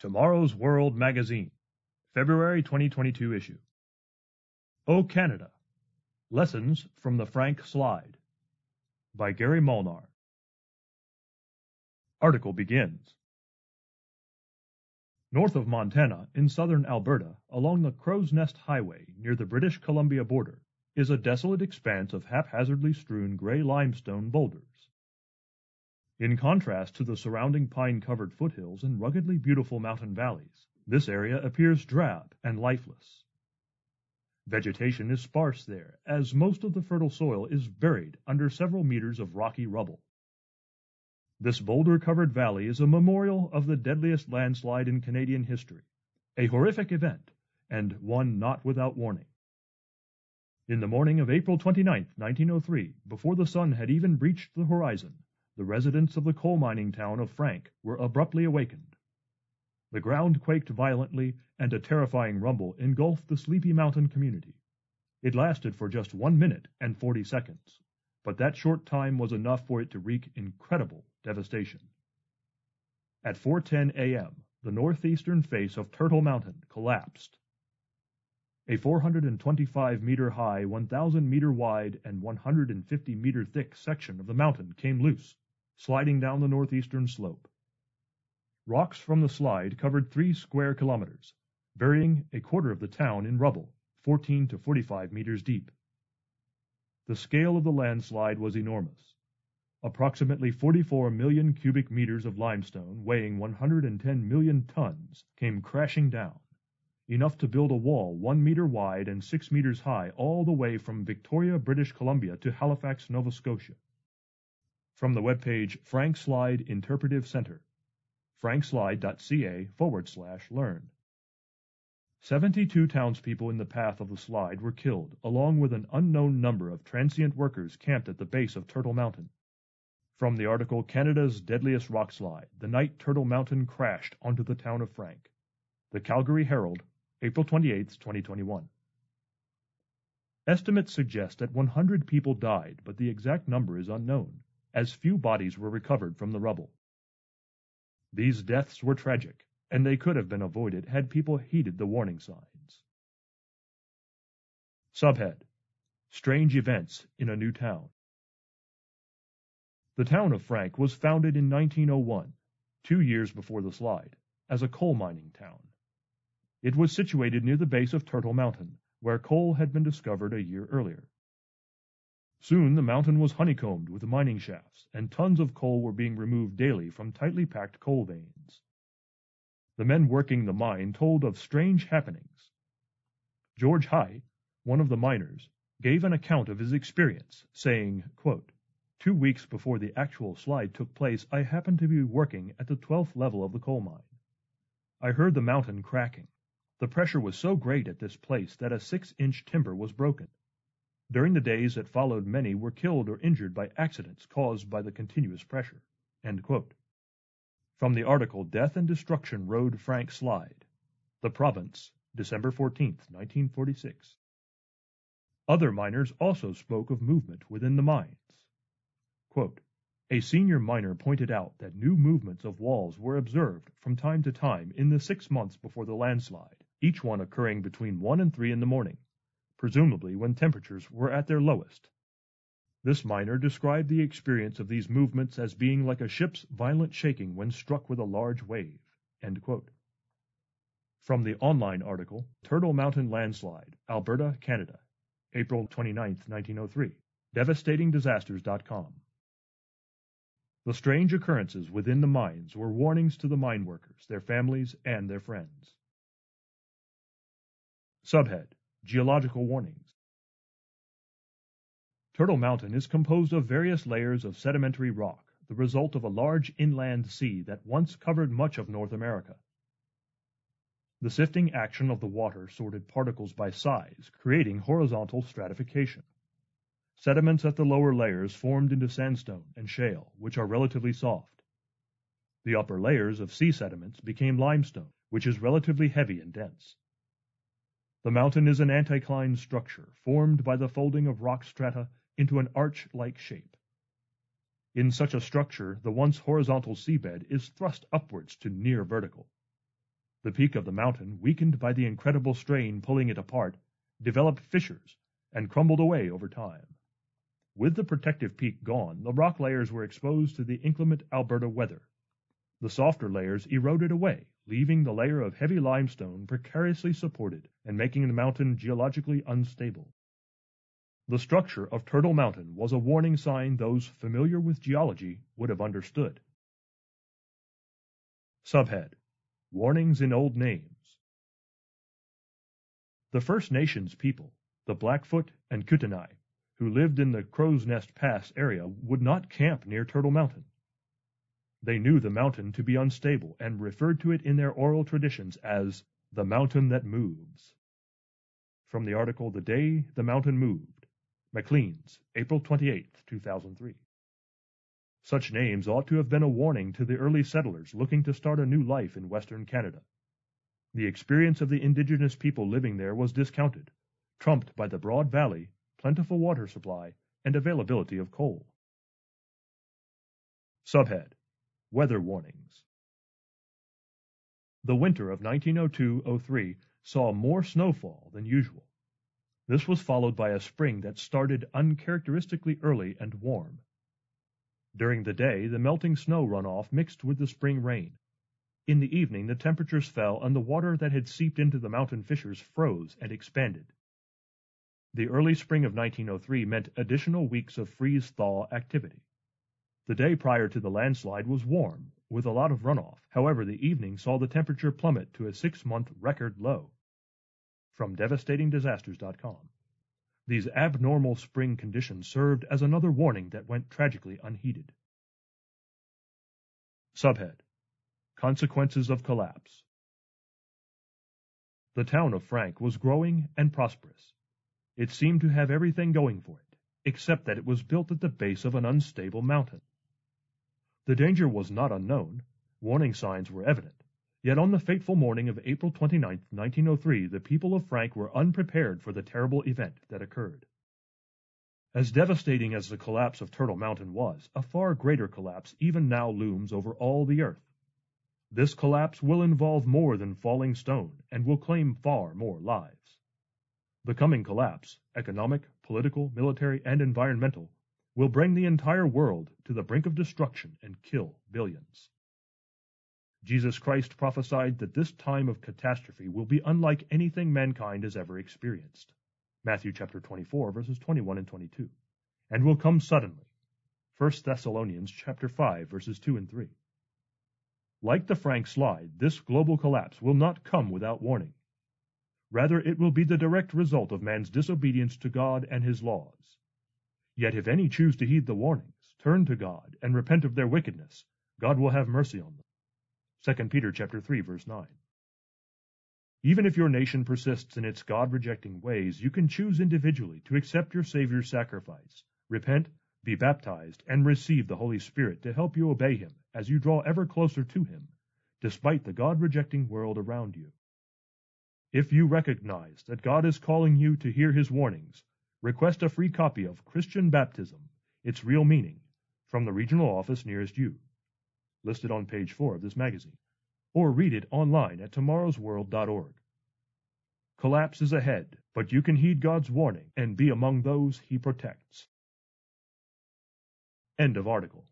Tomorrow's World Magazine, February 2022 issue. O Canada Lessons from the Frank Slide by Gary Molnar. Article begins. North of Montana, in southern Alberta, along the Crowsnest Highway near the British Columbia border, is a desolate expanse of haphazardly strewn gray limestone boulders. In contrast to the surrounding pine-covered foothills and ruggedly beautiful mountain valleys, this area appears drab and lifeless. Vegetation is sparse there, as most of the fertile soil is buried under several meters of rocky rubble. This boulder-covered valley is a memorial of the deadliest landslide in Canadian history, a horrific event, and one not without warning. In the morning of April 29, 1903, before the sun had even breached the horizon, the residents of the coal mining town of Frank were abruptly awakened. The ground quaked violently, and a terrifying rumble engulfed the sleepy mountain community. It lasted for just one minute and forty seconds, but that short time was enough for it to wreak incredible devastation. At 4:10 a.m., the northeastern face of Turtle Mountain collapsed. A 425 meter high, 1,000 meter wide, and 150 meter thick section of the mountain came loose, sliding down the northeastern slope. Rocks from the slide covered three square kilometers, burying a quarter of the town in rubble, 14 to 45 meters deep. The scale of the landslide was enormous. Approximately 44 million cubic meters of limestone, weighing 110 million tons, came crashing down, enough to build a wall one meter wide and six meters high all the way from Victoria, British Columbia to Halifax, Nova Scotia. From the webpage Frank Slide Interpretive Center, frankslide.ca forward slash learn. 72 townspeople in the path of the slide were killed, along with an unknown number of transient workers camped at the base of Turtle Mountain. From the article Canada's Deadliest Rock Slide, the night Turtle Mountain crashed onto the town of Frank. The Calgary Herald, April 28, 2021. Estimates suggest that 100 people died, but the exact number is unknown as few bodies were recovered from the rubble. These deaths were tragic, and they could have been avoided had people heeded the warning signs. Subhead Strange Events in a New Town. The town of Frank was founded in 1901, two years before the slide, as a coal mining town. It was situated near the base of Turtle Mountain, where coal had been discovered a year earlier. Soon the mountain was honeycombed with mining shafts, and tons of coal were being removed daily from tightly packed coal veins. The men working the mine told of strange happenings. George High, one of the miners, gave an account of his experience, saying, quote, Two weeks before the actual slide took place, I happened to be working at the twelfth level of the coal mine. I heard the mountain cracking. The pressure was so great at this place that a six-inch timber was broken. During the days that followed many were killed or injured by accidents caused by the continuous pressure. From the article Death and Destruction Rode Frank Slide, The Province, December 14, 1946. Other miners also spoke of movement within the mines. A senior miner pointed out that new movements of walls were observed from time to time in the six months before the landslide, each one occurring between 1 and 3 in the morning presumably when temperatures were at their lowest. This miner described the experience of these movements as being like a ship's violent shaking when struck with a large wave. From the online article, Turtle Mountain Landslide, Alberta, Canada, April 29, 1903, devastatingdisasters.com. The strange occurrences within the mines were warnings to the mine workers, their families, and their friends. Subhead Geological warnings. Turtle Mountain is composed of various layers of sedimentary rock, the result of a large inland sea that once covered much of North America. The sifting action of the water sorted particles by size, creating horizontal stratification. Sediments at the lower layers formed into sandstone and shale, which are relatively soft. The upper layers of sea sediments became limestone, which is relatively heavy and dense. The mountain is an anticline structure formed by the folding of rock strata into an arch-like shape. In such a structure, the once horizontal seabed is thrust upwards to near vertical. The peak of the mountain, weakened by the incredible strain pulling it apart, developed fissures and crumbled away over time. With the protective peak gone, the rock layers were exposed to the inclement Alberta weather. The softer layers eroded away, leaving the layer of heavy limestone precariously supported and making the mountain geologically unstable. The structure of Turtle Mountain was a warning sign those familiar with geology would have understood. Subhead Warnings in Old Names The First Nations people, the Blackfoot and Kootenai, who lived in the Crowsnest Pass area would not camp near Turtle Mountain. They knew the mountain to be unstable and referred to it in their oral traditions as the mountain that moves. From the article The Day the Mountain Moved, Maclean's, April 28, 2003. Such names ought to have been a warning to the early settlers looking to start a new life in Western Canada. The experience of the indigenous people living there was discounted, trumped by the broad valley plentiful water supply, and availability of coal. Subhead Weather Warnings The winter of 1902-03 saw more snowfall than usual. This was followed by a spring that started uncharacteristically early and warm. During the day, the melting snow runoff mixed with the spring rain. In the evening, the temperatures fell and the water that had seeped into the mountain fissures froze and expanded. The early spring of 1903 meant additional weeks of freeze-thaw activity. The day prior to the landslide was warm, with a lot of runoff. However, the evening saw the temperature plummet to a six-month record low. From DevastatingDisasters.com These abnormal spring conditions served as another warning that went tragically unheeded. Subhead Consequences of Collapse The town of Frank was growing and prosperous. It seemed to have everything going for it, except that it was built at the base of an unstable mountain. The danger was not unknown. Warning signs were evident. Yet on the fateful morning of April 29, 1903, the people of Frank were unprepared for the terrible event that occurred. As devastating as the collapse of Turtle Mountain was, a far greater collapse even now looms over all the earth. This collapse will involve more than falling stone and will claim far more lives. The coming collapse, economic, political, military, and environmental, will bring the entire world to the brink of destruction and kill billions. Jesus Christ prophesied that this time of catastrophe will be unlike anything mankind has ever experienced. Matthew chapter 24 verses 21 and 22. And will come suddenly. 1 Thessalonians chapter 5 verses 2 and 3. Like the Frank slide, this global collapse will not come without warning. Rather, it will be the direct result of man's disobedience to God and his laws. Yet if any choose to heed the warnings, turn to God, and repent of their wickedness, God will have mercy on them. 2 Peter chapter 3, verse 9. Even if your nation persists in its God-rejecting ways, you can choose individually to accept your Savior's sacrifice, repent, be baptized, and receive the Holy Spirit to help you obey Him as you draw ever closer to Him, despite the God-rejecting world around you. If you recognize that God is calling you to hear his warnings, request a free copy of Christian Baptism, Its Real Meaning, from the regional office nearest you, listed on page 4 of this magazine, or read it online at tomorrowsworld.org. Collapse is ahead, but you can heed God's warning and be among those he protects. End of article.